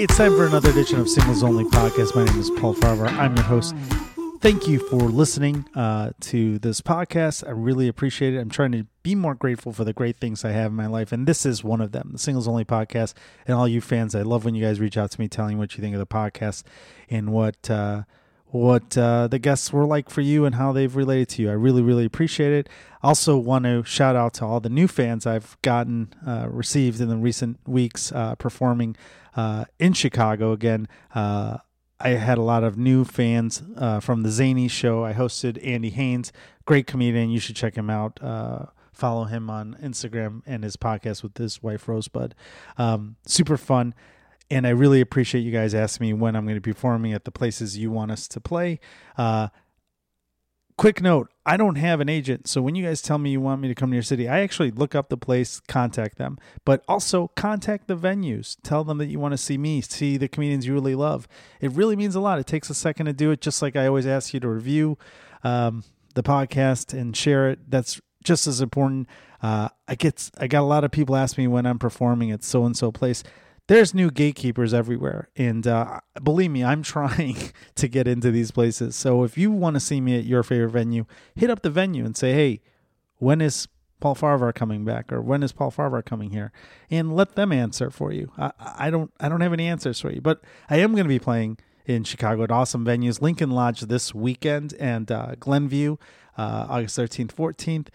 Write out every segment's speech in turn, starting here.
It's time for another edition of Singles Only Podcast. My name is Paul Farahvar. I'm your host. Thank you for listening uh, to this podcast. I really appreciate it. I'm trying to be more grateful for the great things I have in my life, and this is one of them. The Singles Only Podcast, and all you fans, I love when you guys reach out to me telling what you think of the podcast and what uh, what uh, the guests were like for you and how they've related to you. I really, really appreciate it. Also, want to shout out to all the new fans I've gotten uh, received in the recent weeks uh, performing uh, in Chicago again. Uh, I had a lot of new fans uh, from the Zanies show. I hosted Andy Haynes, great comedian. You should check him out. follow him on Instagram and his podcast with his wife Rosebud. Um, super fun and I really appreciate you guys asking me when I'm going to be performing at the places you want us to play. Quick note I don't have an agent. So when you guys tell me you want me to come to your city, I actually look up the place, contact them, but also contact the venues. Tell them that you want to see me, see the comedians you really love. It really means a lot. It takes a second to do it, just like I always ask you to review um, the podcast and share it. That's just as important. Uh, I get I got a lot of people ask me when I'm performing at so and so place there's new gatekeepers everywhere. And uh, believe me, I'm trying to get into these places. So if you want to see me at your favorite venue, hit up the venue and say, hey, when is Paul Farahvar coming back or when is Paul Farahvar coming here? And let them answer for you. I, I don't I don't have any answers for you, but I am going to be playing in Chicago at awesome venues. Lincoln Lodge this weekend and uh, Glenview uh, August 13th, 14th.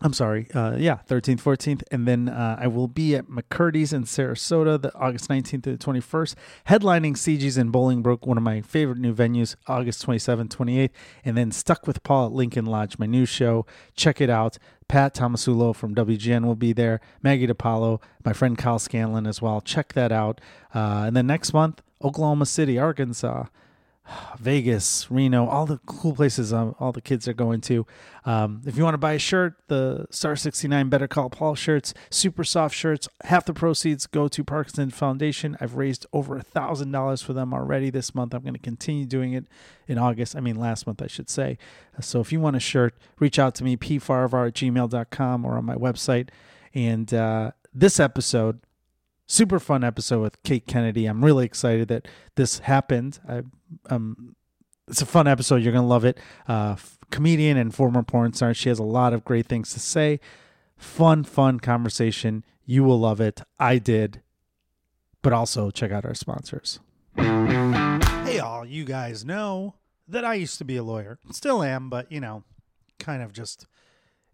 I'm sorry, uh, yeah, 13th, 14th. And then uh, I will be at McCurdy's in Sarasota, the August 19th to the 21st, headlining CG's in Bolingbrook, one of my favorite new venues, August 27th, 28th. And then Stuck with Paul at Lincoln Lodge, my new show. Check it out. Pat Tomasulo from WGN will be there, Maggie DePaulo, my friend Kyle Scanlon as well. Check that out. Uh, and then next month, Oklahoma City, Arkansas. Vegas, Reno, all the cool places um, all the kids are going to. Um, if you want to buy a shirt, the Star 69 Better Call Paul shirts, super soft shirts, half the proceeds go to Parkinson Foundation. I've raised over a thousand dollars for them already this month. I'm going to continue doing it in August. I mean, last month, I should say. So if you want a shirt, reach out to me, pfarvar at gmail.com or on my website. And uh, this episode, super fun episode with Kate Kennedy. I'm really excited that this happened. I, um, it's a fun episode. You're gonna love it. Uh, comedian and former porn star. She has a lot of great things to say. Fun, fun conversation. You will love it. I did. But also check out our sponsors. Hey, all you guys know that I used to be a lawyer. Still am, but you know, kind of just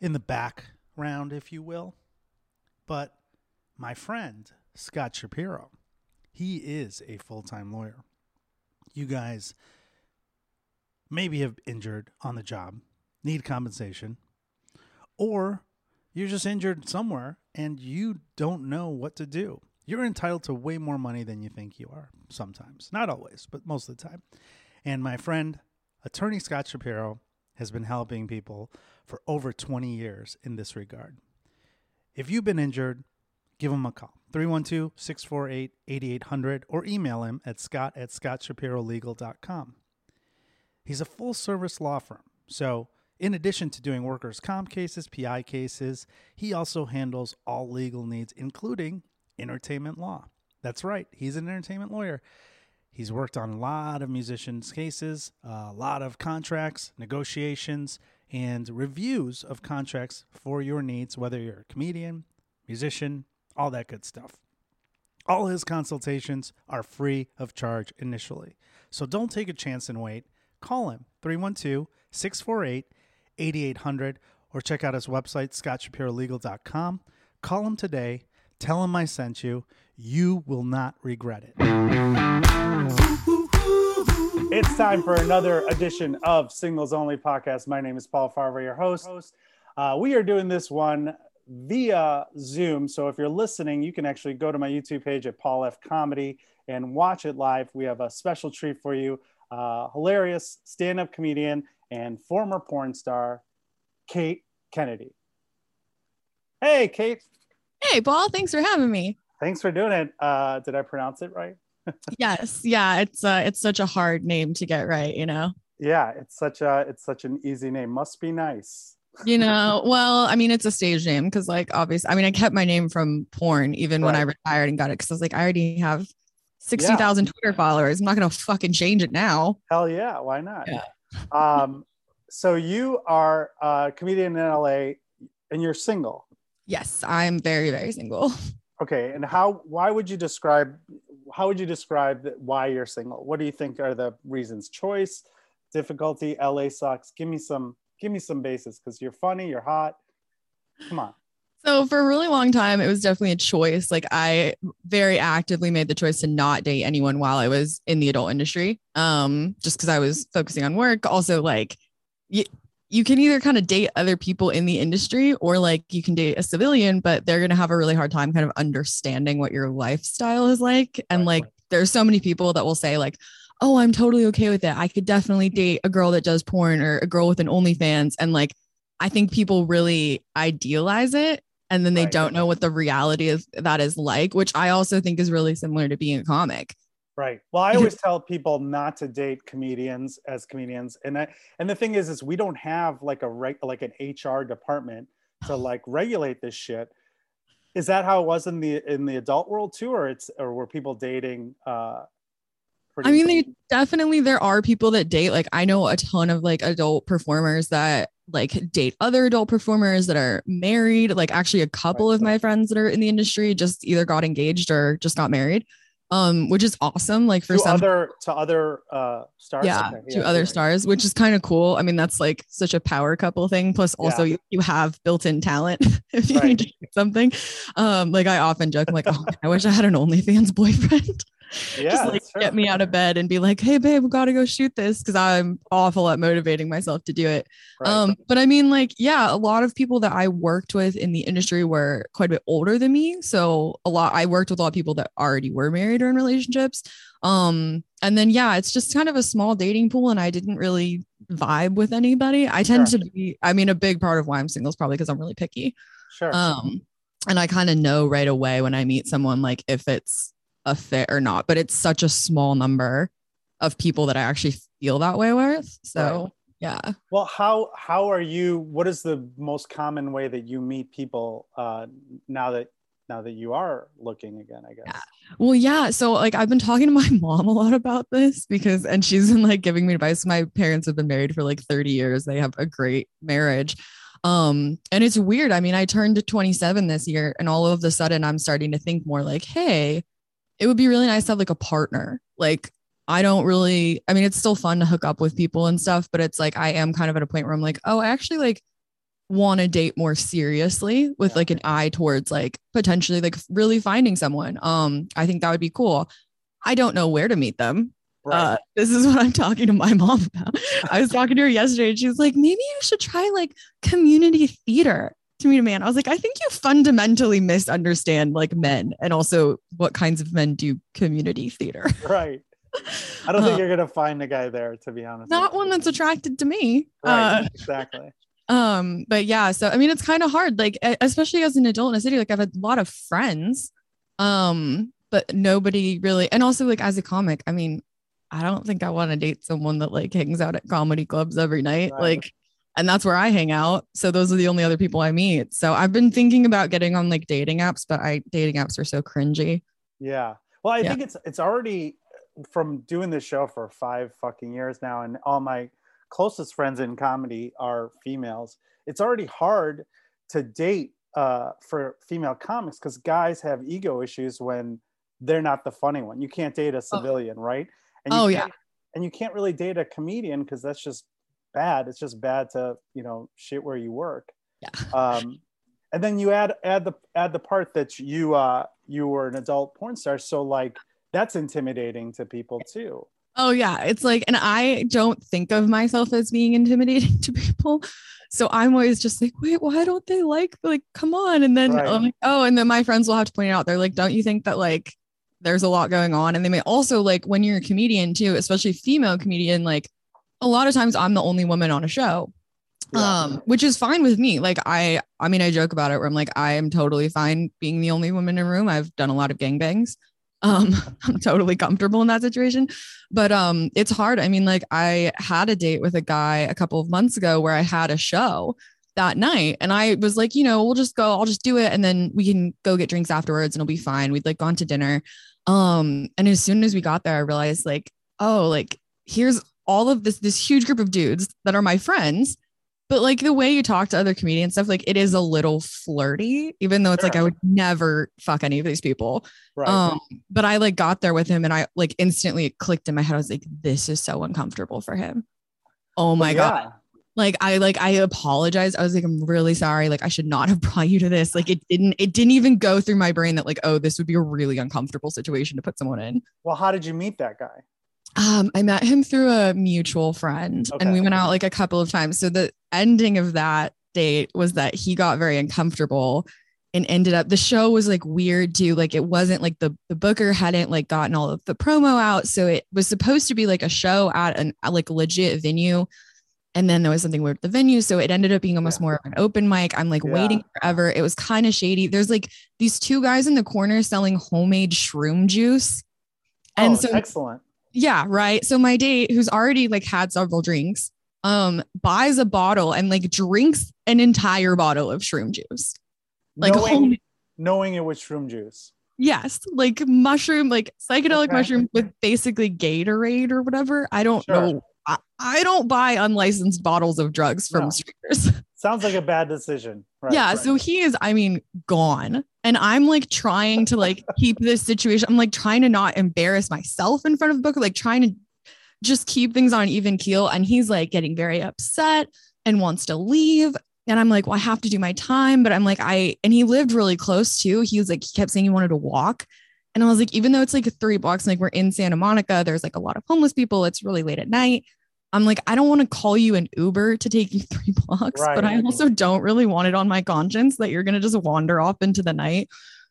in the background, if you will. But my friend Scott Shapiro. He is a full time lawyer. You guys maybe have injured on the job, need compensation, or you're just injured somewhere and you don't know what to do. You're entitled to way more money than you think you are sometimes. Not always, but most of the time. And my friend, attorney Scott Shapiro, has been helping people for over 20 years in this regard. If you've been injured, give him a call 312 648 8800 or email him at scott at scottshapirolegal.com. He's a full service law firm, so in addition to doing workers' comp cases, PI cases, he also handles all legal needs, including entertainment law. That's right, he's an entertainment lawyer. He's worked on a lot of musicians' cases, a lot of contracts, negotiations, and reviews of contracts for your needs, whether you're a comedian, musician, all that good stuff. All his consultations are free of charge initially. So don't take a chance and wait. Call him 312 648 8800 or check out his website, scottshapirolegal.com. Call him today. Tell him I sent you. You will not regret it. It's time for another edition of Singles Only Podcast. My name is Paul Farahvar, your host. Uh, we are doing this one via Zoom. So if you're listening, you can actually go to my YouTube page at Paul F Comedy and watch it live. We have a special treat for you. Uh, hilarious stand up comedian and former porn star, Kate Kennedy. Hey, Kate. Hey, Paul. Thanks for having me. Thanks for doing it. Uh, did I pronounce it right? yes. Yeah. It's uh, it's such a hard name to get right. You know. Yeah, it's such a it's such an easy name. Must be nice you know, well, I mean, it's a stage name because, like, obviously, I mean, I kept my name from porn even right. when I retired and got it because I was like, I already have 60,000 Twitter followers. I'm not going to fucking change it now. Hell yeah, why not? Yeah. um, so you are a comedian in LA, and you're single. Yes, I'm very, very single. Okay, and how? Why would you describe? How would you describe that, why you're single? What do you think are the reasons? Choice, difficulty, LA sucks. Give me some. Give me some basis because you're funny, you're hot. Come on. So for a really long time, it was definitely a choice. Like I very actively made the choice to not date anyone while I was in the adult industry. Um, just because I was focusing on work. Also, like you, you can either kind of date other people in the industry or like you can date a civilian, but they're gonna have a really hard time kind of understanding what your lifestyle is like. And like there's so many people that will say, like, oh, I'm totally okay with it. I could definitely date a girl that does porn or a girl with an OnlyFans. And like I think people really idealize it and then they Right. don't know what the reality of that is like, which I also think is really similar to being a comic. Right. Well, I always tell people not to date comedians as comedians, and I, and the thing is, is we don't have like a reg, like an HR department to like regulate this shit. Is that how it was in the in the adult world too, or it's or were people dating? uh I mean, they definitely there are people that date. Like I know a ton of like adult performers that like date other adult performers that are married. Like actually a couple of my friends that are in the industry just either got engaged or just got married. Um, which is awesome. Like for to some other to other uh stars. yeah, Okay, to other yeah. stars, which is kind of cool. I mean, that's like such a power couple thing. Plus, also Yeah. you, you have built-in talent if you Right. need to do something. Um, like I often joke, I'm like, oh, I wish I had an OnlyFans boyfriend. Yeah, Just like get me out of bed and be like, hey babe, we gotta go shoot this because I'm awful at motivating myself to do it. Right. Um, but I mean, like, yeah, a lot of people that I worked with in the industry were quite a bit older than me. So a lot I worked with a lot of people that already were married or in relationships. Um, and then yeah, it's just kind of a small dating pool, and I didn't really vibe with anybody. I tend Sure. to be, I mean, a big part of why I'm single is probably because I'm really picky. sure. Um, and I kind of know right away when I meet someone like if it's a fit or not, but it's such a small number of people that I actually feel that way with. So Right. yeah. Well, how how are you? What is the most common way that you meet people uh, now that now that you are looking again? I guess. Yeah. Well, yeah. So like I've been talking to my mom a lot about this because and she's been like giving me advice. My parents have been married for like 30 years. They have a great marriage. Um, and it's weird. I mean, I turned 27 this year, and all of a sudden I'm starting to think more like, hey, it would be really nice to have like a partner. Like, I don't really, I mean, it's still fun to hook up with people and stuff, but it's like I am kind of at a point where I'm like, oh, I actually like want to date more seriously with Yeah. like an eye towards like potentially like really finding someone. Um, I think that would be cool. I don't know where to meet them. Right. Uh, this is what I'm talking to my mom about. I was talking to her yesterday and she was like, maybe you should try like community theater to meet a man. I was like, I think you fundamentally misunderstand like men and also what kinds of men do community theater. right. I don't think Uh, you're gonna find a guy there, to be honest. Not one that's attracted to me. right. Uh, exactly. um but yeah so i mean it's kind of hard like especially as an adult in a city like i've had a lot of friends um but nobody really and also like as a comic i mean i don't think i want to date someone that like hangs out at comedy clubs every night Right. like and that's where i hang out so those are the only other people i meet so i've been thinking about getting on like dating apps but i dating apps are so cringy Yeah. Well, I Yeah. think it's it's already from doing this show for five fucking years now, and all my closest friends in comedy are females. It's already hard to date uh, for female comics because guys have ego issues when they're not the funny one. You can't date a civilian, right? And Oh, yeah. And you can't really date a comedian because that's just bad. It's just bad to you know shit where you work. Yeah. Um, and then you add add the add the part that you uh you were an adult porn star, so like that's intimidating to people too. Oh yeah, it's like, and I don't think of myself as being intimidating to people, so I'm always just like, wait, why don't they like like come on? And then Right. I'm like, oh, and then my friends will have to point it out. They're like, don't you think that like there's a lot going on? And they may also like when you're a comedian too, especially female comedian, like a lot of times I'm the only woman on a show. Yeah. Um, which is fine with me. Like I, I mean, I joke about it where I'm like, I am totally fine being the only woman in a room. I've done a lot of gangbangs. Um, I'm totally comfortable in that situation. But um, it's hard. I mean, like I had a date with a guy a couple of months ago where I had a show that night. And I was like, you know, we'll just go, I'll just do it. And then we can go get drinks afterwards and it'll be fine. We'd like gone to dinner. Um, and as soon as we got there, I realized like, oh, like here's all of this, this huge group of dudes that are my friends. But like the way you talk to other comedians stuff, like it is a little flirty, even though it's like I would never fuck any of these people. Right. Um, but I like got there with him and I like instantly clicked in my head. I was like, this is so uncomfortable for him. Oh my God. Yeah. Like I like I apologized. I was like, I'm really sorry. Like I should not have brought you to this. Like it didn't, it didn't even go through my brain that like, oh, this would be a really uncomfortable situation to put someone in. Well, how did you meet that guy? Um, I met him through a mutual friend and we went out like a couple of times. So the ending of that date was that he got very uncomfortable and ended up the show was like weird too. Like it wasn't like the the booker hadn't like gotten all of the promo out. So it was supposed to be like a show at an at, like legit venue. And then there was something weird with the venue. So it ended up being almost Yeah. more of an open mic. I'm like Yeah. waiting forever. It was kind of shady. There's like these two guys in the corner selling homemade shroom juice. And oh, so excellent. Yeah, right. So my date, who's already like had several drinks, um, buys a bottle and like drinks an entire bottle of shroom juice. Like knowing, home, knowing it was shroom juice. yes, like mushroom, like psychedelic Okay. mushroom with basically Gatorade or whatever. I don't Sure. know. I, I don't buy unlicensed bottles of drugs from No. streeters. Sounds like a bad decision. Right, yeah. right. So he is, I mean, gone. And I'm like trying to like keep this situation. I'm like trying to not embarrass myself in front of the book, like trying to just keep things on an even keel. And he's like getting very upset and wants to leave. And I'm like, well, I have to do my time. But I'm like, I, and he lived really close too. He was like, he kept saying he wanted to walk. And I was like, even though it's like three blocks, like we're in Santa Monica, there's like a lot of homeless people. It's really late at night. I'm like, I don't want to call you an Uber to take you three blocks, but I also don't really want it on my conscience that you're gonna just wander off into the night.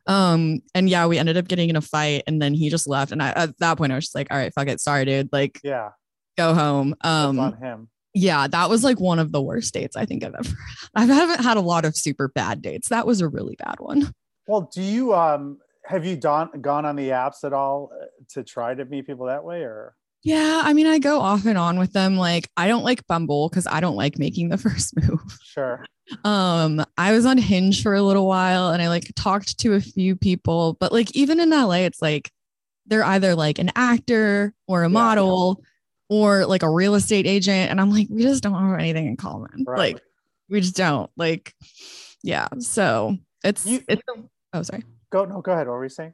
Um, and yeah, we ended up getting in a fight and then he just left. And I at that point I was just like, all right, fuck it, sorry, dude. Like, yeah, go home. that's Um, on him. yeah, that was like one of the worst dates I think I've ever had. I haven't had a lot of super bad dates. That was a really bad one. Well, do you um have you done gone on the apps at all uh, to try to meet people that way or Yeah, I mean, I go off and on with them. Like, I don't like Bumble because I don't like making the first move. sure? Um, I was on Hinge for a little while and I like talked to a few people, but like even in LA, it's like they're either like an actor or a Yeah. model or like a real estate agent. And I'm like, we just don't have anything in common. Right. Like, we just don't. Like, yeah. So it's You- it's oh sorry. Go no, go ahead. What were you saying?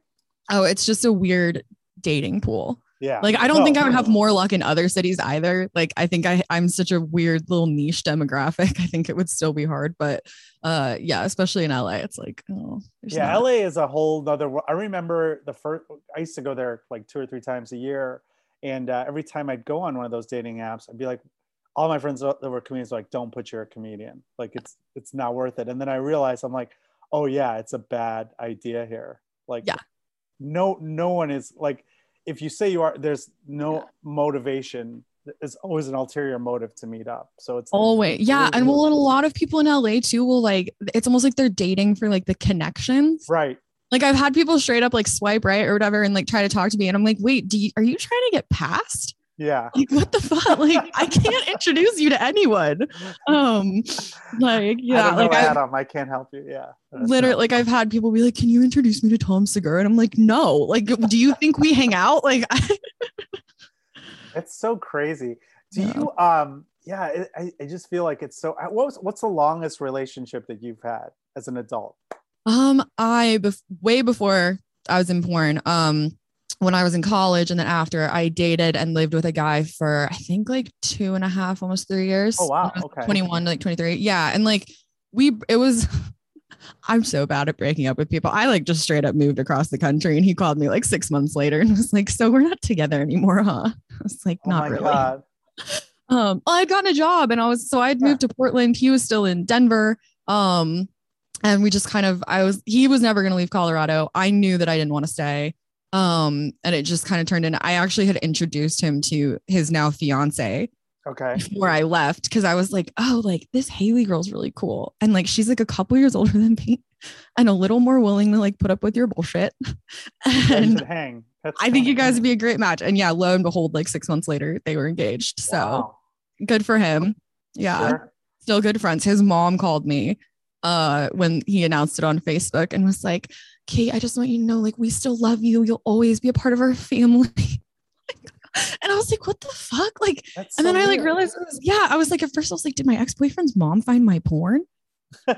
Oh, it's just a weird dating pool. Yeah. Like I don't No, think I would have more luck in other cities either. Like I think I I'm such a weird little niche demographic. I think it would still be hard, but uh yeah, especially in LA, it's like oh Yeah, not- LA is a whole nother. I remember the first. I used to go there like two or three times a year, and uh, every time I'd go on one of those dating apps, I'd be like, all my friends that were comedians were like, "Don't put you're a comedian. Like it's it's not worth it." And then I realized I'm like, "Oh yeah, it's a bad idea here." Like, Yeah. no, no one is like, if you say you are, there's no Yeah. motivation. There's always an ulterior motive to meet up. So it's always yeah, and well, and a lot of people in LA too will like it's almost like they're dating for like the connections. right. Like I've had people straight up like swipe right or whatever and like try to talk to me, and I'm like, wait, do you, are you trying to get past? Yeah. Like what the fuck? Like I can't introduce you to anyone. Um, like yeah, I like know I, I can't help you. Yeah. Literally like I've had people be like, "Can you introduce me to Tom Segura?" And I'm like, "No." Like, do you think we hang out? Like, I, It's so crazy. Do Yeah. you um yeah, it, I, I just feel like it's so uh, what was what's the longest relationship that you've had as an adult? um, I bef- way before I was in porn, um, when I was in college and then after, I dated and lived with a guy for I think like two and a half, almost three years. Oh, wow. When I was Okay. 21 to like 23. Yeah, and like we, it was. I'm so bad at breaking up with people. I like just straight up moved across the country and he called me like six months later and was like, So we're not together anymore, huh? I was like, Oh Not really. god. um well, I'd gotten a job and I was so I'd Yeah. moved to Portland. He was still in Denver. Um and we just kind of I was he was never gonna leave Colorado. I knew that I didn't want to stay. Um and it just kind of turned into I actually had introduced him to his now fiance Okay. before I left because I was like, oh, like this Haley girl's really cool. And like she's like a couple years older than me and a little more willing to like put up with your bullshit. And hang. That's I think you guys would be a great match. And yeah, lo and behold, like six months later, they were engaged. So Wow. good for him. Yeah. Sure. still good friends. His mom called me uh when he announced it on Facebook and was like, Kate, I just want you to know, like, we still love you. You'll always be a part of our family. and I was like, what the fuck? Like, That's and so then I like weird. realized was, yeah, I was like, at first I was like, did my ex-boyfriend's mom find my porn?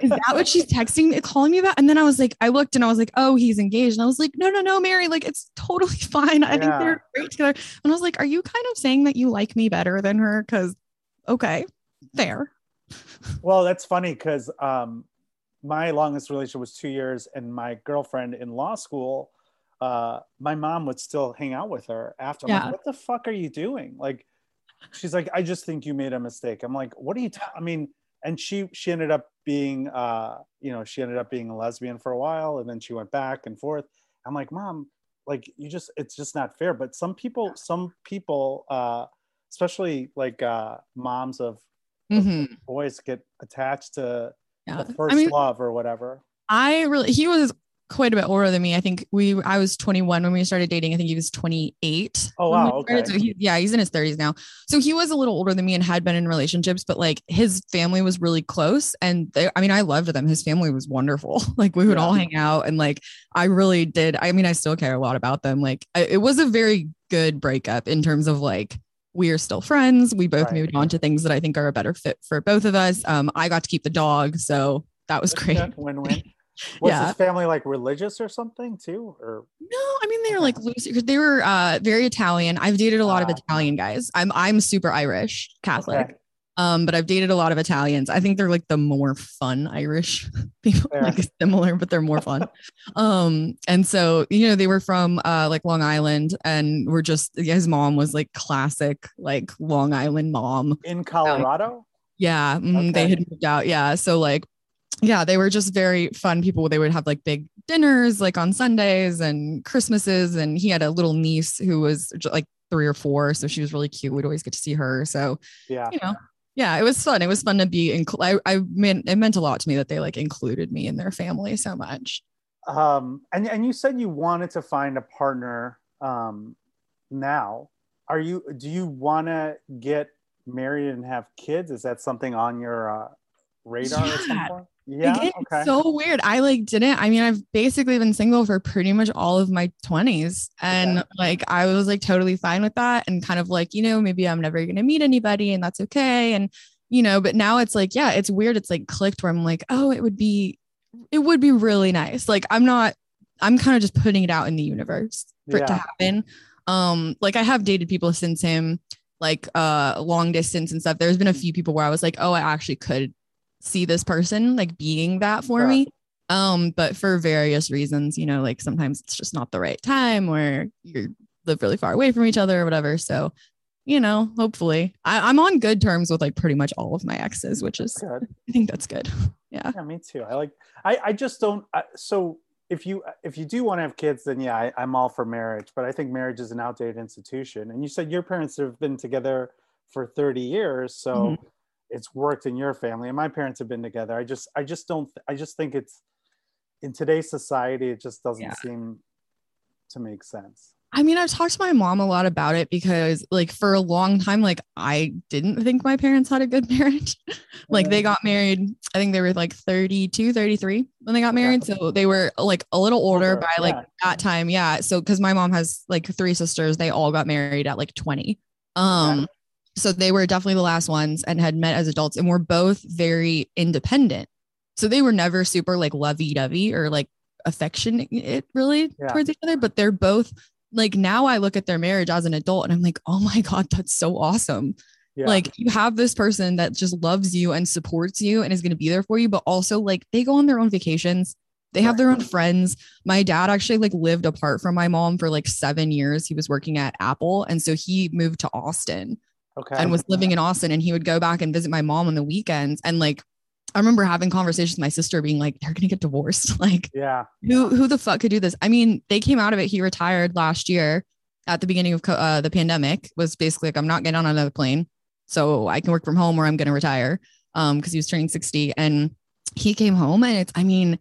Is that what she's texting me, calling me about? And then I was like, I looked and I was like, oh, he's engaged. And I was like, no, no, no, Mary, like it's totally fine. I think they're great together. And I was like, are you kind of saying that you like me better than her? Cause okay, fair. Well, that's funny because um, my longest relationship was two years, and my girlfriend in law school, uh, my mom would still hang out with her after. I'm Yeah. like, what the fuck are you doing? Like, she's like, I just think you made a mistake. I'm like, what are you? ta- I mean, and she she ended up being, uh, you know, she ended up being a lesbian for a while, and then she went back and forth. I'm like, mom, like you just, it's just not fair. But some people, some people, uh, especially like uh, moms of Mhm. boys get attached to Yeah. the first I mean, love or whatever. I really he was quite a bit older than me. I think we I was 21 when we started dating. I think he was 28. Oh, wow, okay. So he, yeah, he's in his 30s now. So he was a little older than me and had been in relationships, but like his family was really close. And they, I mean, I loved them. His family was wonderful. Like we would Yeah. all hang out and like I really did. I mean, I still care a lot about them. Like I, it was a very good breakup in terms of like we are still friends. We both Right. moved on to things that I think are a better fit for both of us. Um, I got to keep the dog, so that was That's great. Win-win. Was Yeah. his family like religious or something too? Or No, I mean they were like loose because they were uh very Italian. I've dated a lot of Ah. Italian guys. I'm I'm super Irish Catholic. Okay. Um, but I've dated a lot of Italians. I think they're like the more fun Irish people, Fair. like similar, but they're more fun. um, and so you know, they were from uh like Long Island and were just yeah, his mom was like classic, like Long Island mom. in Colorado? Yeah, mhm, they had moved out. Yeah, so like, yeah, they were just very fun people. They would have like big dinners like on Sundays and Christmases, and he had a little niece who was like three or four, so she was really cute. We'd always get to see her. So Yeah. you know, yeah, it was fun. It was fun to be. Incl- I I mean, it meant a lot to me that they like included me in their family so much. Um, and and you said you wanted to find a partner um, now. Are you? Do you want to get married and have kids? Is that something on your uh, radar Yeah. Yeah. Okay. So weird. I like didn't. I mean, I've basically been single for pretty much all of my 20s. And Okay. like I was like totally fine with that and kind of like, you know, maybe I'm never gonna meet anybody and that's okay. And you know, but now it's like, yeah, it's weird. It's like clicked where I'm like, oh, it would be it would be really nice. Like I'm not I'm kind of just putting it out in the universe for it to happen. Um, like I have dated people since him, like uh long distance and stuff. There's been a few people where I was like, oh, I actually could see this person like being that for Sure. me. Um, but for various reasons, you know, like sometimes it's just not the right time or you live really far away from each other or whatever. So, you know, hopefully I, I'm on good terms with like pretty much all of my exes, which is Good. I think that's good. Yeah. Yeah, me too. I like. I I just don't. I, so if you if you do want to have kids, then yeah, I, I'm all for marriage. But I think marriage is an outdated institution. And you said your parents have been together for 30 years, so Mhm. It's worked in your family. And my parents have been together. I just I just don't. I just think it's in today's society, it just doesn't Yeah. seem to make sense. I mean, I've talked to my mom a lot about it because, like, for a long time, like, I didn't think my parents had a good marriage. like, they got married, I think they were like 32, 33 when they got married. So they were like a little older Older, by like yeah. that time. Yeah. So, because my mom has like three sisters, they all got married at like 20. Um, so they were definitely the last ones and had met as adults and were both very independent. So they were never super like lovey dovey or like affectionate really Yeah. towards each other, but they're both like now I look at their marriage as an adult and I'm like, oh my God, that's so awesome. Yeah. Like you have this person that just loves you and supports you and is going to be there for you, but also like they go on their own vacations. They have their own friends. My dad actually like lived apart from my mom for like seven years. He was working at Apple. And so he moved to Austin okay. and was living in Austin and he would go back and visit my mom on the weekends. And like I remember having conversations with my sister being like, they're gonna get divorced. like yeah. who who the fuck could do this? I mean, they came out of it. He retired last year at the beginning of uh, the pandemic. Was basically like, I'm not getting on another plane, so I can work from home or I'm going to retire. Um, because he was turning 60, and he came home, and it's, I mean,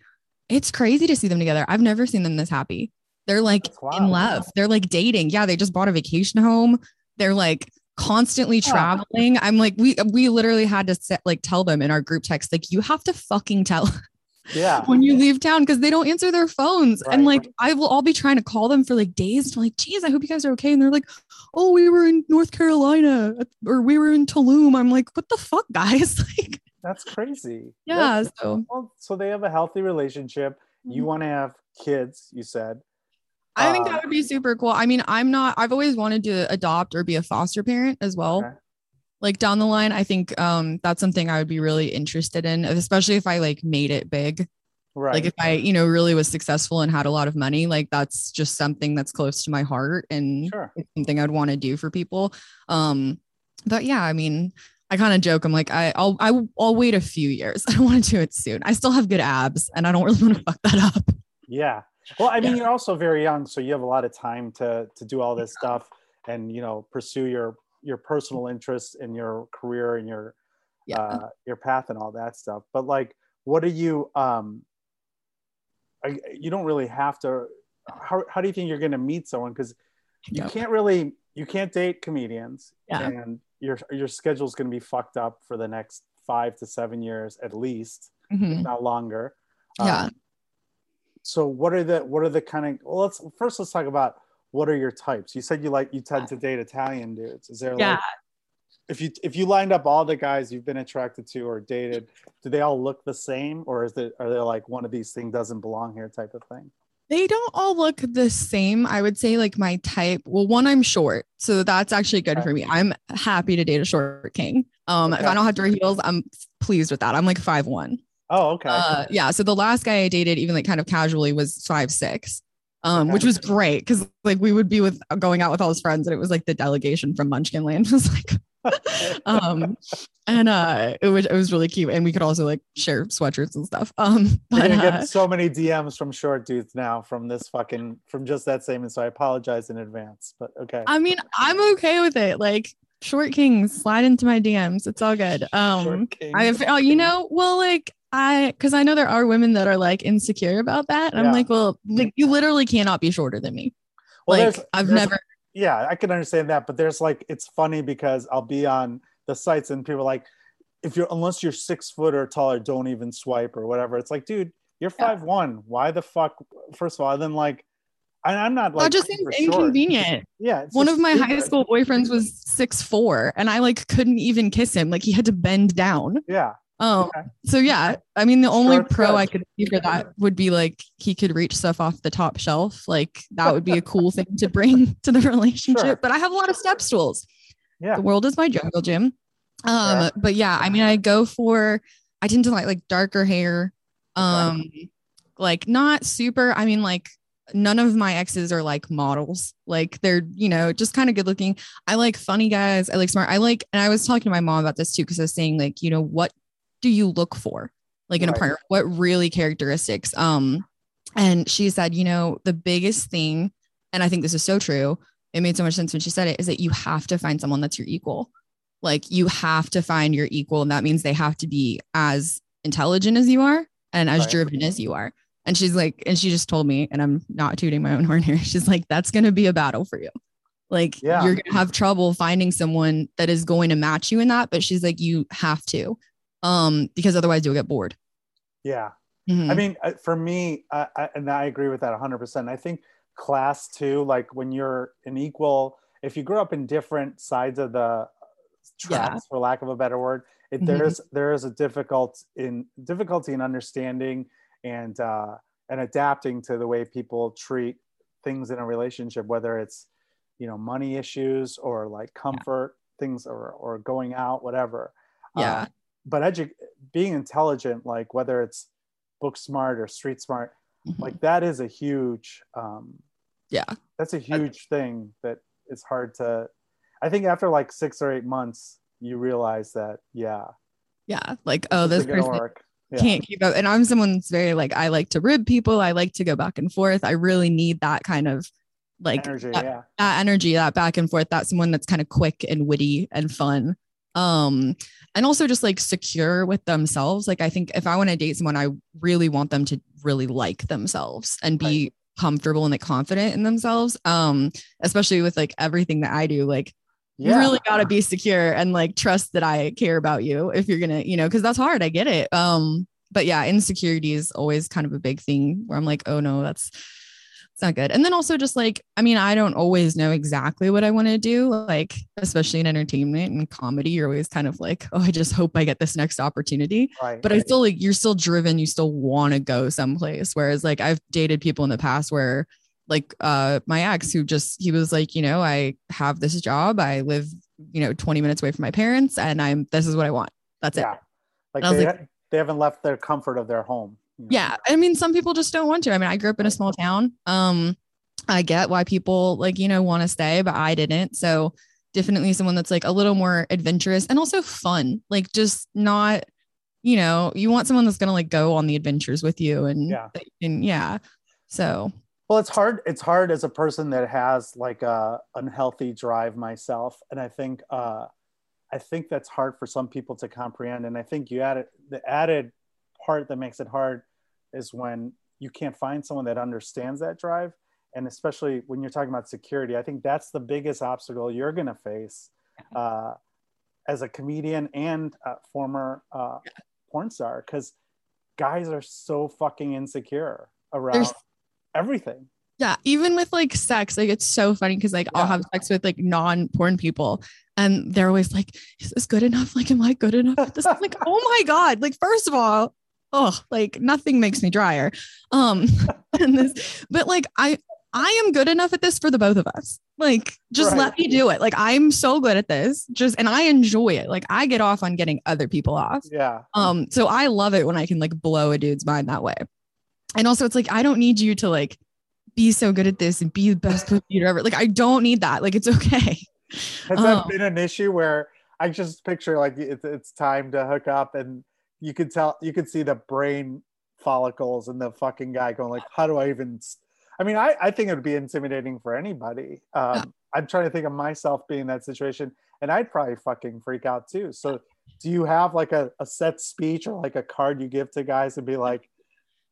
it's crazy to see them together. I've never seen them this happy. They're like in love. They're like dating. Yeah, they just bought a vacation home. They're like constantly traveling. I'm like, we we literally had to set, like tell them in our group text, like, you have to fucking tell Yeah. when you leave town because they don't answer their phones. And Right. like I will all be trying to call them for like days. I'm like, geez, I hope you guys are okay. And they're like, oh, we were in North Carolina or we were in Tulum. I'm like, what the fuck, guys? like, That's crazy. yeah. That's- So well, so they have a healthy relationship. You Mhm. want to have kids, you said. I think that would be super cool. I mean, I'm not, I've always wanted to adopt or be a foster parent as well. Okay. Like down the line, I think um that's something I would be really interested in, especially if I like made it big. Right. Like if I, you know, really was successful and had a lot of money, like that's just something that's close to my heart and sure. something I'd want to do for people. Um, but yeah, I mean, I kind of joke. I'm like, I, I'll, I, will- I'll wait a few years. I don't want to do it soon. I still have good abs, and I don't really want to fuck that up. Yeah. Well, I mean, Yeah. you're also very young, so you have a lot of time to to do all this stuff and you know pursue your your personal interests in your career and your Yeah. uh, your path and all that stuff. But like, what are you? Um, I, you don't really have to. How how do you think you're going to meet someone? Because you Yep. can't really you can't date comedians, Yeah. and your your schedule's going to be fucked up for the next five to seven years at least, Mhm. not longer. Yeah. So what are the what are the kind of well let's first let's talk about what are your types you said you like you tend to date italian dudes is there Yeah. like if you if you lined up all the guys you've been attracted to or dated do they all look the same or is it are they like one of these things doesn't belong here type of thing They don't all look the same. I would say like my type. Well, one, I'm short, so that's actually good Okay. for me. I'm happy to date a short king. Um, if I don't have to wear heels, I'm pleased with that. I'm like five one. Oh okay Uh, yeah. So the last guy I dated, even like kind of casually, was five six, um, Okay. which was great because like we would be with going out with all his friends, and it was like the delegation from Munchkin Land was like, um, and uh, it was it was really cute, and we could also like share sweatshirts and stuff. Um, you're gonna uh, get so many dms from short dudes now from this fucking from just that statement so i apologize in advance but okay I mean, I'm okay with it. Like short kings, slide into my DMs. It's all good. Um. I have, oh, you know, well, like I, because I know there are women that are like insecure about that. And Yeah. I'm like, well, like you literally cannot be shorter than me. Well, like there's- I've there's- never. yeah, I can understand that, but there's like it's funny because I'll be on the sites and people are like, if you're unless you're six foot or taller, don't even swipe or whatever. It's like, dude, you're Yeah. five one. Why the fuck? First of all, then like, and I'm not like that just seems inconvenient. Yeah, One of my high school boyfriends was six four, and I like couldn't even kiss him. Like he had to bend down. Yeah, Um. Okay. So yeah, I mean, the only pro. I could see for that would be like he could reach stuff off the top shelf. Like that would be a cool thing to bring to the relationship. Sure. But I have a lot of step stools. yeah, The world is my jungle gym. Um. Yeah. But yeah, I mean, I go for. I tend to like like darker hair. Um. Like not super. I mean, like none of my exes are like models. Like they're you know just kind of good looking. I like funny guys. I like smart. I like. And I was talking to my mom about this too because I was saying like you know what do you look for like in a partner? What really characteristics? Um. And she said, you know, the biggest thing, and I think this is so true. It made so much sense when she said it, is that you have to find someone that's your equal. Like you have to find your equal. And that means they have to be as intelligent as you are and as Right. driven as you are. And she's like, and she just told me, and I'm not tooting my own horn here. She's like, that's going to be a battle for you. Like Yeah. you're going to have trouble finding someone that is going to match you in that. But she's like, you have to, um, because otherwise you'll get bored. yeah. Mhm. I mean, uh, for me, I, I, and I agree with that 100%. I think class too, like when you're an equal, if you grew up in different sides of the Yeah. tracks, for lack of a better word, it, Mhm. there's there is a difficult in difficulty in understanding and uh, and adapting to the way people treat things in a relationship, whether it's you know money issues or like comfort things or or going out, whatever. Yeah. Um, but edu- being intelligent, like whether it's book smart or street smart, Mhm. like that is a huge um Yeah. that's a huge thing that is hard to i think after like six or eight months you realize that yeah yeah. Like, oh, this person work yeah. can't keep up. And I'm someone that's very like I like to rib people. I like to go back and forth. I really need that kind of like energy that, yeah that energy, that back and forth. That someone that's kind of quick and witty and fun. Um, and also just like secure with themselves. Like I think if I want to date someone, I really want them to really like themselves and be comfortable and like confident in themselves. Um, especially with like everything that I do. Like you really got to be secure and like trust that I care about you if you're gonna, you know, because that's hard. I get it. Um, but yeah, insecurity is always kind of a big thing where I'm like, oh no, that's it's not good. And then also just like, I mean, I don't always know exactly what I want to do. Like, especially in entertainment and comedy, you're always kind of like, oh, I just hope I get this next opportunity. Right. But I feel like you're still driven, you still want to go someplace. Whereas like I've dated people in the past where like uh my ex who just he was like, you know, I have this job, I live, you know, 20 minutes away from my parents, and I'm this is what I want. That's yeah. it. Like they, like they haven't left their comfort of their home yeah. I mean, some people just don't want to. I mean, I grew up in a small town. Um, I get why people like, you know, want to stay, but I didn't. So definitely someone that's like a little more adventurous and also fun. Like just not, you know, you want someone that's gonna like go on the adventures with you and yeah. and yeah. So well, it's hard. It's hard as a person that has like a unhealthy drive myself, and I think uh, I think that's hard for some people to comprehend. And I think you added the added part that makes it hard is when you can't find someone that understands that drive. And especially when you're talking about security i think that's the biggest obstacle you're going to face uh, as a comedian and a former uh, porn star because guys are so fucking insecure around There's, everything. Yeah even with like sex like it's so funny because like yeah. i'll have sex with like non-porn people and they're always like is this good enough? Like am i good enough this? I'm like oh my god like first of all oh, like nothing makes me drier. Um, and this, but like I, I am good enough at this for the both of us. Like, just right. let me do it. Like, I'm so good at this. Just and I enjoy it. Like, I get off on getting other people off. Yeah. Um. So I love it when I can like blow a dude's mind that way. And also, it's like I don't need you to like be so good at this and be the best computer ever. Like, I don't need that. Like, it's okay. Has um, that been an issue where I just picture like it's, it's time to hook up and you could tell you could see the brain follicles and the fucking guy going like how do i even i mean i, I think it would be intimidating for anybody. Um, i'm trying to think of myself being in that situation and i'd probably fucking freak out too. So do you have like a, a set speech or like a card you give to guys and be like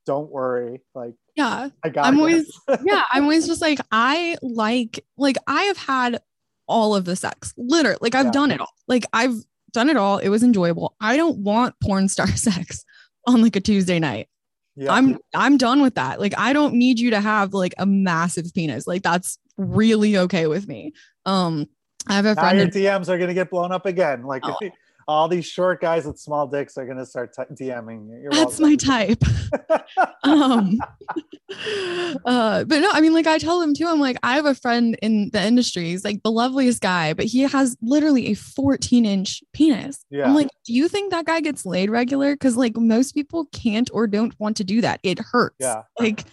don't worry like yeah. I got i'm always yeah i'm always just like i like like i have had all of the sex literally like i've yeah. done it all. Like i've done it all. It was enjoyable. I don't want porn star sex on like a Tuesday night. Yeah. I'm I'm done with that. Like I don't need you to have like a massive penis. Like that's really okay with me. Um I have a friend. Now your DMs are gonna get blown up again. Like oh all these short guys with small dicks are gonna start t- DMing you. You're That's welcome. my type. um, uh, but no, I mean, like I tell them too. I'm like, I have a friend in the industry. He's like the loveliest guy, but he has literally a 14 inch penis. Yeah. I'm like, do you think that guy gets laid regular? Because like most people can't or don't want to do that. It hurts. Yeah. Like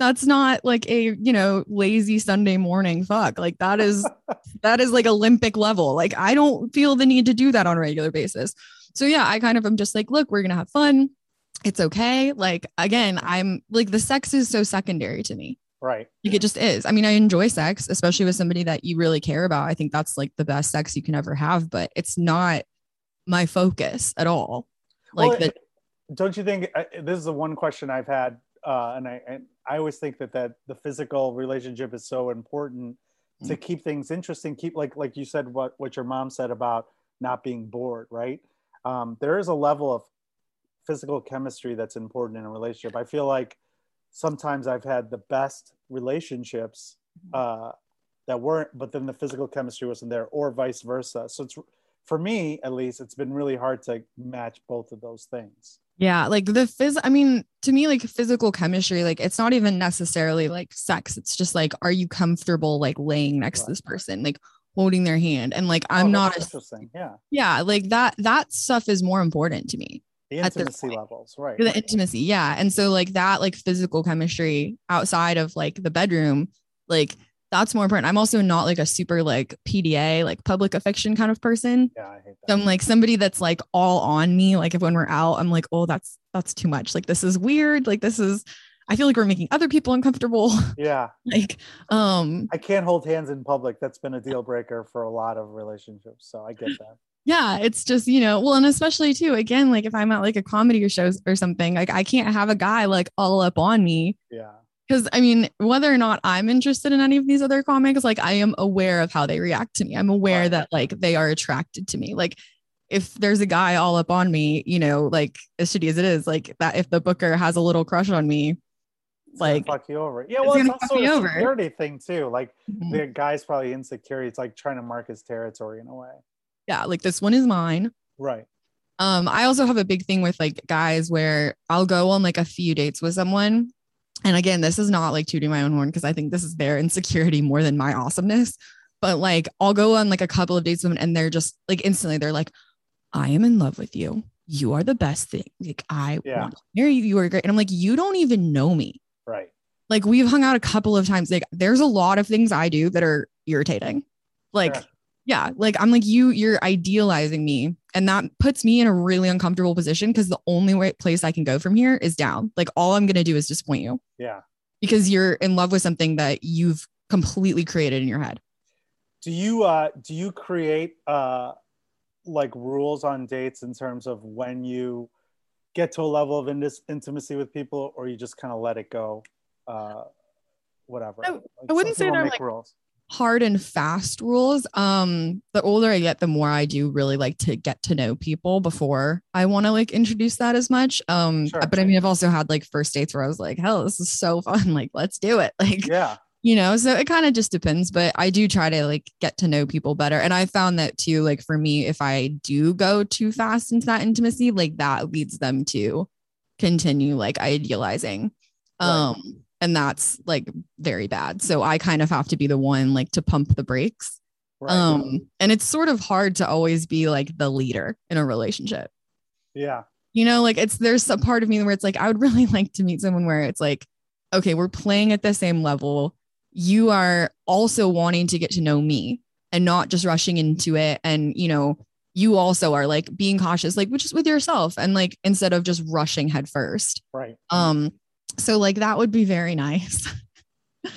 that's not like a you know lazy sunday morning. Fuck like that is that is like olympic level. Like i don't feel the need to do that on a regular basis. So yeah i kind of am just like look we're gonna have fun. It's okay. Like again i'm like the sex is so secondary to me. Right. Like it just is. I mean i enjoy sex especially with somebody that you really care about. I think that's like the best sex you can ever have but it's not my focus at all. Like well, the, don't you think uh, this is the one question i've had uh, and I and I always think that that the physical relationship is so important mm-hmm. to keep things interesting. Keep like like you said what what your mom said about not being bored, right? Um, there is a level of physical chemistry that's important in a relationship. I feel like sometimes I've had the best relationships mm-hmm. uh, that weren't, but then the physical chemistry wasn't there, or vice versa. So it's for me at least, it's been really hard to match both of those things. Yeah, like the phys I mean, to me, like physical chemistry, like it's not even necessarily like sex. It's just like, are you comfortable like laying next right. to this person, like holding their hand? And like I'm oh, not interesting. Yeah. Yeah, like that that stuff is more important to me. The intimacy levels, right. The intimacy, yeah. And so like that, like physical chemistry outside of like the bedroom, like that's more important. I'm also not like a super like PDA, like public affection kind of person. Yeah, I hate that. So I'm like somebody that's like all on me. Like if when we're out, I'm like, oh, that's that's too much. Like this is weird. Like this is I feel like we're making other people uncomfortable. Yeah. like um I can't hold hands in public. That's been a deal breaker for a lot of relationships. So I get that. Yeah, it's just, you know, well, and especially too, again, like if I'm at like a comedy or shows or something, like I can't have a guy like all up on me. Yeah because I mean, whether or not I'm interested in any of these other comics, like I am aware of how they react to me. I'm aware that like they are attracted to me. Like if there's a guy all up on me, you know, like as shitty as it is, like that if the booker has a little crush on me, It's like fuck you over. Yeah, well, it's, also a over. security thing too. Like mhm, the guy's probably insecure. It's like trying to mark his territory in a way. yeah, like this one is mine. Right. Um, I also have a big thing with like guys where I'll go on like a few dates with someone. And again, this is not like tooting my own horn because I think this is their insecurity more than my awesomeness. But like I'll go on like a couple of dates with them and they're just like instantly they're like, I am in love with you. You are the best thing. Like I Yeah. want to marry you. You are great. And I'm like, you don't even know me. Right. Like we've hung out a couple of times. Like there's a lot of things I do that are irritating. Like yeah like i'm like you you're idealizing me and that puts me in a really uncomfortable position because the only way place i can go from here is down like all i'm going to do is disappoint you Yeah. because you're in love with something that you've completely created in your head Do you uh do you create uh like rules on dates in terms of when you get to a level of indis- intimacy with people, or you just kind of let it go? Uh, whatever. I- Like, I wouldn't say people they're, make like, rules. Hard and fast rules um the older i get the more i do really like to get to know people before i want to like introduce that as much um Sure. but i mean i've also had like first dates where i was like hell this is so fun like let's do it like Yeah. you know so it kind of just depends but i do try to like get to know people better and i found that too like for me if i do go too fast into that intimacy like that leads them to continue like idealizing Right. um and that's like very bad so i kind of have to be the one like to pump the brakes Right. um and it's sort of hard to always be like the leader in a relationship yeah. you know, like it's there's a part of me where it's like I would really like to meet someone where it's like, okay, we're playing at the same level. You are also wanting to get to know me and not just rushing into it. And you know, you also are like being cautious, like which is with yourself, and like instead of just rushing headfirst. Right. Um, so like that would be very nice.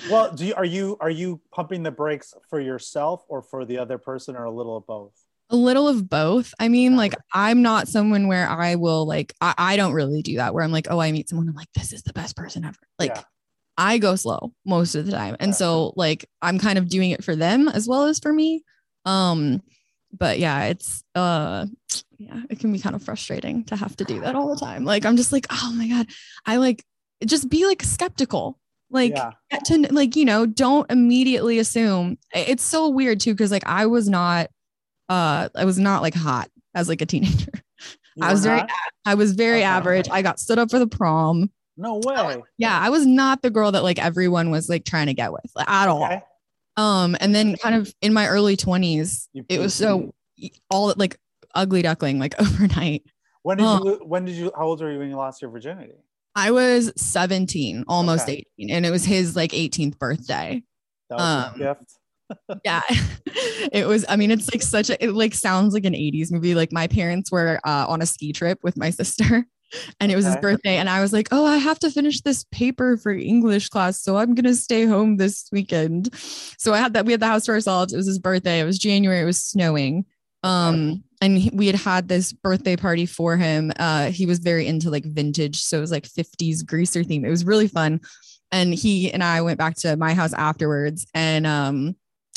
Well, do you are you are you pumping the brakes for yourself or for the other person, or a little of both? a little of both. I mean, like I'm not someone where I will like I, I don't really do that where I'm like, oh, I meet someone, I'm like, this is the best person ever. Like Yeah. I go slow most of the time. And Yeah. so like I'm kind of doing it for them as well as for me. Um, but yeah, it's uh yeah, it can be kind of frustrating to have to do that all the time. Like I'm just like, oh my God, I like just be like skeptical. Like yeah. to like you know don't immediately assume it's so weird too because like i was not uh i was not like hot as like a teenager You I was very i was very Okay. average i got stood up for the prom No way. yeah i was not the girl that like everyone was like trying to get with like, at all Okay. um and then kind of in my early 20s You it was so all like ugly duckling like overnight When did Oh. you? When did you? How old were you when you lost your virginity? I was 17 almost Okay. 18 and it was his like 18th birthday. That was Um, a gift. yeah. It was i mean it's like such a it like sounds like an 80s movie. Like my parents were uh, on a ski trip with my sister and it was his birthday and i was like oh i have to finish this paper for english class so i'm gonna stay home this weekend. So i had that we had the house to ourselves. It was his birthday. It was january. It was snowing. Um and we had had this birthday party for him uh he was very into like vintage so it was like 50s greaser theme it was really fun and he and i went back to my house afterwards and um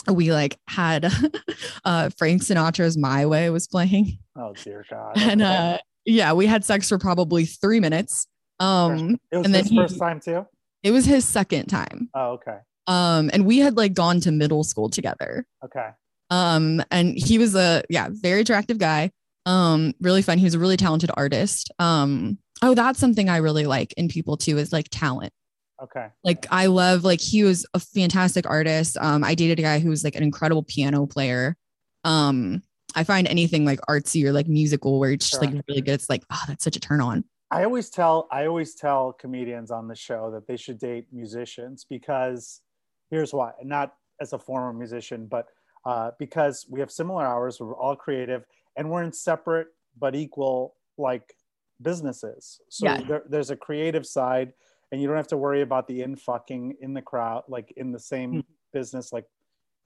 we like had uh Frank Sinatra's My Way was playing. Oh dear God. And uh yeah, we had sex for probably three minutes. Um it was and then his he- first time too. it was his second time. Oh, okay. Um and we had like gone to middle school together. Okay. Um and he was a yeah, very attractive guy. Um really fun. He was a really talented artist. Um oh that's something I really like in people too is like talent. Okay. like I love like he was a fantastic artist. Um, I dated a guy who was like an incredible piano player. Um, I find anything like artsy or like musical where it's just Sure. like really good. It's like, oh, that's such a turn on. I always tell I always tell comedians on the show that they should date musicians because here's why. Not as a former musician, but uh, because we have similar hours. We're all creative, and we're in separate but equal like businesses. So Yeah. there, there's a creative side, and you don't have to worry about the in fucking in the crowd, like in the same Hmm. business, like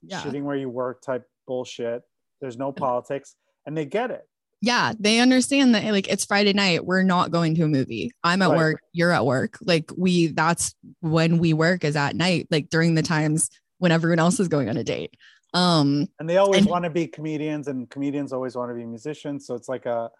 Yeah. shitting where you work type bullshit. There's no politics, and they get it. yeah, they understand that like it's Friday night. We're not going to a movie. I'm at Right. work. You're at work. Like we, that's when we work is at night, like during the times when everyone else is going on a date. Um, and they always want to be comedians and comedians always want to be musicians so it's like a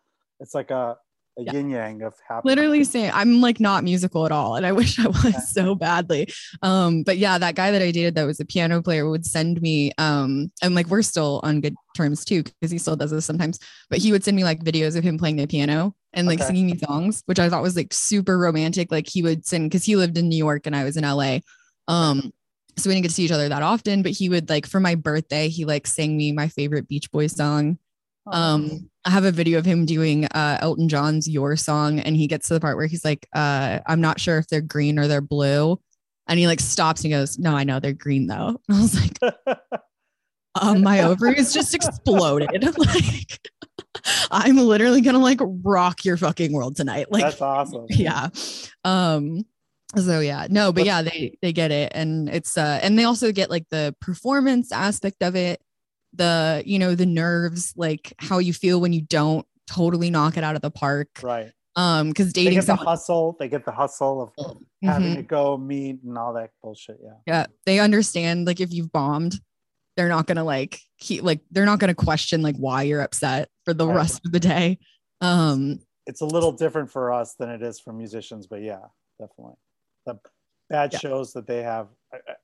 it's like a, a Yeah. yin yang of happiness literally saying I'm like not musical at all. And I wish I was so badly. Um, but yeah, that guy that I dated that was a piano player would send me um and like we're still on good terms too, because he still does this sometimes, but he would send me like videos of him playing the piano and like Okay. singing me songs, which I thought was like super romantic. Like he would sing because he lived in New York and I was in LA. Um so we didn't get to see each other that often, but he would like for my birthday, he like sang me my favorite Beach Boys song. Oh, Um, I have a video of him doing uh Elton John's Your Song, and he gets to the part where he's like, uh, I'm not sure if they're green or they're blue. And he like stops and goes, No, I know they're green though. And I was like, um, my ovaries just exploded. like I'm literally gonna like rock your fucking world tonight. Like that's awesome yeah um so yeah. No but yeah they they get it. And it's uh and they also get like the performance aspect of it the you know the nerves like how you feel when you don't totally knock it out of the park. Right. Um because they dating get the hustle. They get the hustle of having Mhm. to go meet and all that bullshit yeah. Yeah. They understand like if you've bombed they're not gonna like keep like they're not gonna question like why you're upset for the Right. rest of the day. Um it's a little different for us than it is for musicians but yeah definitely the bad Yeah. shows that they have uh, uh,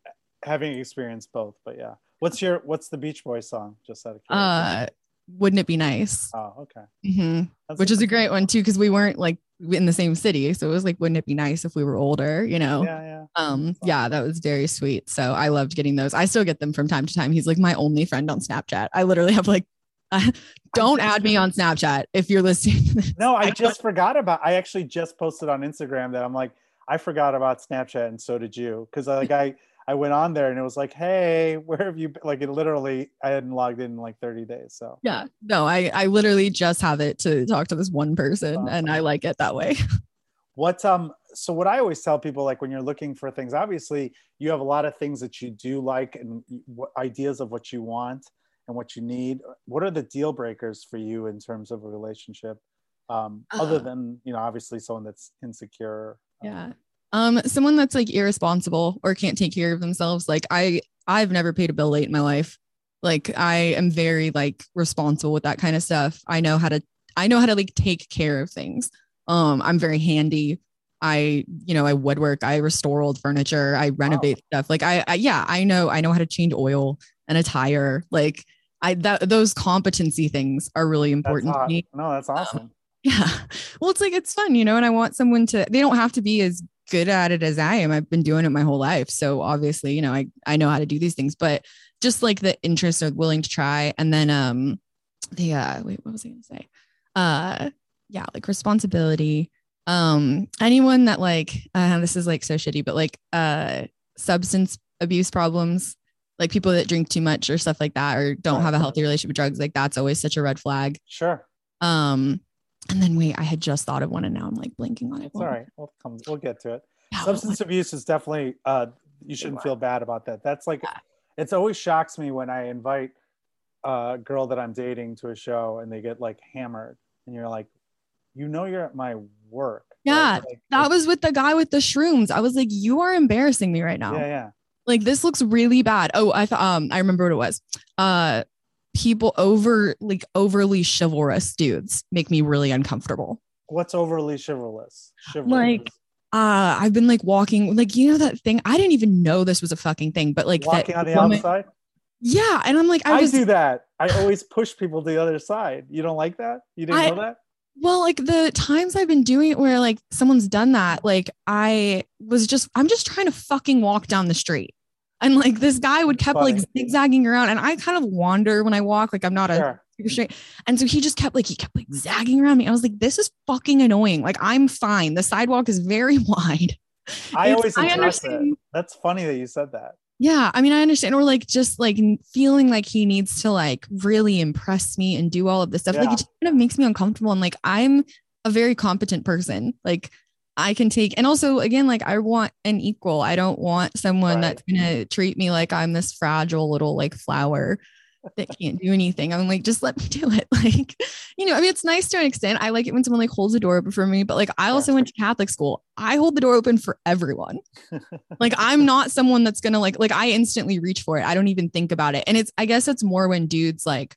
having experienced both but yeah. What's your what's the beach boys song? Just out of curiosity. Uh wouldn't it be nice. Oh okay. Hmm which is a great one too because we weren't like in the same city so it was like wouldn't it be nice if we were older you know? Yeah yeah. Um yeah that was very sweet so i loved getting those. I still get them from time to time. He's like my only friend on snapchat. I literally have like don't add me on snapchat if you're listening to this. No, I I just forgot about. I actually just posted on Instagram that I'm like, I forgot about Snapchat, and so did you, because like I I went on there and it was like, hey, where have you? Been? Like it literally, I hadn't logged in in like 30 days. So yeah no i i literally just have it to talk to this one person and i like it that way what um so what I always tell people like when you're looking for things, obviously you have a lot of things that you do like and what ideas of what you want and what you need. What are the deal breakers for you in terms of a relationship? Um, other Uh. than you know, obviously someone that's insecure. Um, yeah. Um someone that's like irresponsible or can't take care of themselves like i i've never paid a bill late in my life. Like i am very like responsible with that kind of stuff. I know how to i know how to like take care of things. Um i'm very handy. I you know i woodwork i restore old furniture i renovate stuff. Like I, I yeah i know i know how to change oil and a tire like i that those competency things are really important to me. No, that's awesome. Yeah. Well, it's like it's fun, you know, and I want someone to they don't have to be as good at it as I am. I've been doing it my whole life. So obviously, you know, I I know how to do these things, but just like the interest or willing to try. And then um the uh wait, what was I gonna say? Uh yeah, like responsibility. Um anyone that like uh this is like so shitty, but like uh substance abuse problems, like people that drink too much or stuff like that or don't have a healthy relationship with drugs, like that's always such a red flag. Sure. Um, and then wait, I had just thought of one and now I'm like blinking on it. It's all right. We'll come. We'll get to it. Yeah, Substance abuse is definitely. Uh, you shouldn't feel bad about that. That's like. It's always shocks me when I invite a girl that I'm dating to a show and they get like hammered, and you're like, you know, you're at my work. right? Yeah, Like, that was with the guy with the shrooms. I was like, you are embarrassing me right now. Yeah, yeah. Like this looks really bad. Oh, I thought um I remember what it was. Uh people over like overly chivalrous dudes make me really uncomfortable. What's overly chivalrous? Chivalrous. Like, Uh I've been like walking like you know that thing. I didn't even know this was a fucking thing, but like walking that on the woman- outside. Yeah, and I'm like I I, do that. I always push people to the other side. You don't like that? You didn't I- know that? Well, like the times I've been doing it where like someone's done that, like I was just, I'm just trying to fucking walk down the street. And like this guy would kept like zigzagging around and I kind of wander when I walk, like I'm not a Sure. super straight. And so he just kept like, he kept like zagging around me. I was like, this is fucking annoying. Like I'm fine. The sidewalk is very wide. I It's- always I address it. understand. That's funny that you said that. Yeah. I mean, I understand. Or like just like feeling like he needs to like really impress me and do all of this stuff. Like it just kind of makes me uncomfortable. And like I'm a very competent person. Like I can take, and also again, like I want an equal. I don't want someone Right. that's gonna treat me like I'm this fragile little like flower. that can't do anything. I'm like, just let me do it. Like, you know, I mean, it's nice to an extent. I like it when someone like holds the door open for me, but like, I also went to Catholic school. I hold the door open for everyone. like, I'm not someone that's gonna like, like, I instantly reach for it. I don't even think about it. And it's, I guess it's more when dudes like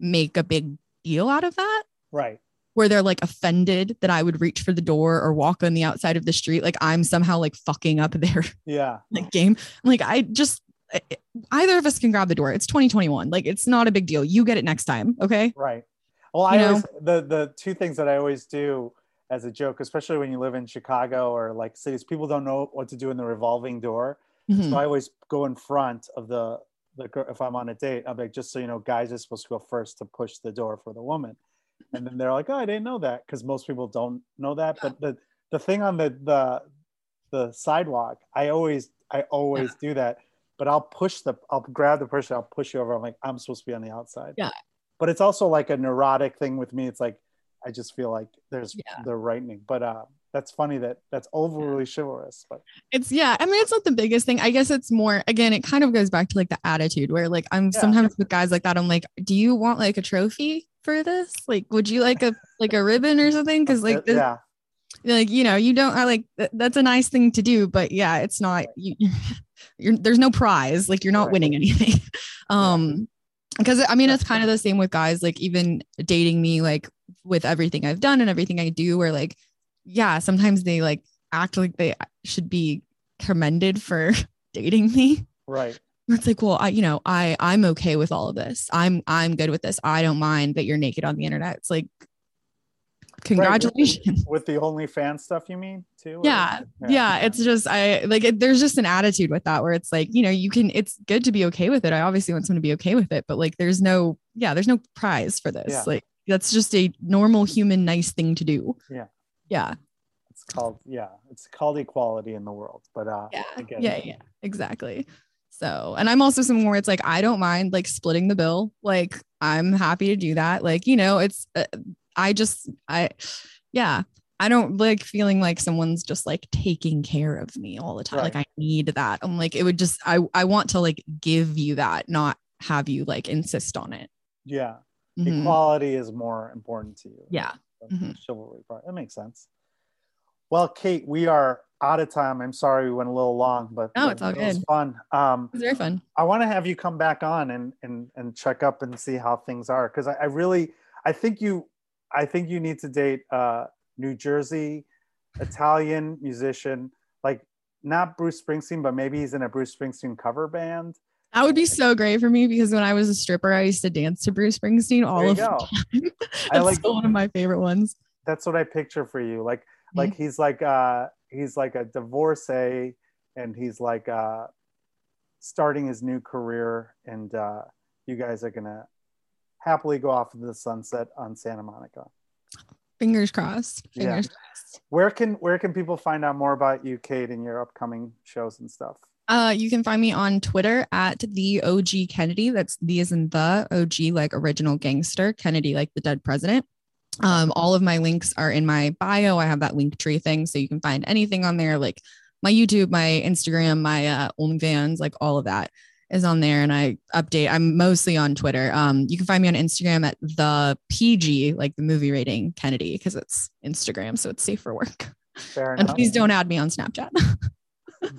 make a big deal out of that. Right. Where they're like offended that I would reach for the door or walk on the outside of the street. Like, I'm somehow like fucking up their Yeah. like game. I'm like, I just, either of us can grab the door. It's 2021. Like it's not a big deal. You get it next time. Okay. Right. Well, I You know? always the the two things that I always do as a joke, especially when you live in Chicago or like cities, people don't know what to do in the revolving door. Mhm. So I always go in front of the the if I'm on a date, I'm like, just so you know, guys are supposed to go first to push the door for the woman. And then they're like, oh, I didn't know that because most people don't know that. But the the thing on the the the sidewalk, I always I always do that. But I'll push the I'll grab the person, I'll push you over. I'm like, I'm supposed to be on the outside. Yeah. But it's also like a neurotic thing with me. It's like I just feel like there's Yeah. the rightening. But uh that's funny that that's overly chivalrous. But It's yeah. I mean, it's not the biggest thing. I guess it's more again, it kind of goes back to like the attitude where like I'm Yeah. sometimes with guys like that, I'm like, do you want like a trophy for this? Like, would you like a like a ribbon or something? Cause like this, yeah, like you know you don't i like th- that's a nice thing to do but yeah it's not you, you're there's no prize like you're not Right. winning anything um because i mean it's kind of the same with guys like even dating me like with everything i've done and everything i do where like yeah sometimes they like act like they should be commended for dating me. Right. it's like well i you know i i'm okay with all of this. I'm i'm good with this. I don't mind that you're naked on the internet. It's like congratulations. With the OnlyFans stuff, you mean too? or- yeah, yeah it's just i like it, there's just an attitude with that where it's like you know you can it's good to be okay with it. I obviously want someone to be okay with it but like there's no yeah there's no prize for this. Yeah. like that's just a normal human nice thing to do. Yeah. Yeah. It's called yeah, it's called equality in the world. But uh, yeah. get yeah yeah exactly. So and i'm also someone where it's like i don't mind like splitting the bill. Like i'm happy to do that. Like you know it's uh, i just i yeah i don't like feeling like someone's just like taking care of me all the time. Like i need that. I'm like it would just i i want to like give you that not have you like insist on it. Yeah. Mhm. Equality is more important to you. yeah Mhm. Chivalry part. That makes sense. Well, Kate, we are out of time. I'm sorry we went a little long, but No, it's all it was good. fun. Um, it was very fun I want to have you come back on and and and check up and see how things are because I, I really I think you I think you need to date uh New Jersey Italian musician like not Bruce Springsteen but maybe he's in a Bruce Springsteen cover band. That would be so great for me because when i was a stripper i used to dance to bruce springsteen all of go. the time I like- still one of my favorite ones That's what I picture for you. Like like he's like uh he's like a divorcee and he's like uh starting his new career and uh you guys are gonna happily go off into the sunset on Santa Monica. fingers crossed Yeah. fingers crossed Where can where can people find out more about you, Kate, and your upcoming shows and stuff? Uh, you can find me on Twitter at the OG Kennedy. That's the as in the OG, like original gangster Kennedy, like the dead president. Um, all of my links are in my bio. I have that link tree thing, so you can find anything on there, like my YouTube, my Instagram, my uh, OnlyFans, like all of that is on there. And I update. I'm mostly on Twitter. Um, you can find me on Instagram at the PG, like the movie rating Kennedy, because it's Instagram, so it's safe for work. And please don't add me on Snapchat.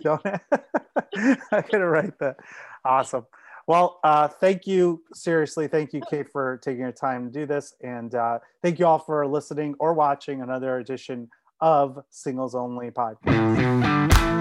don't I gotta write that. Awesome. Well, uh, thank you. Seriously, thank you, Kate, for taking your time to do this. And uh, thank you all for listening or watching another edition of Singles Only Podcast.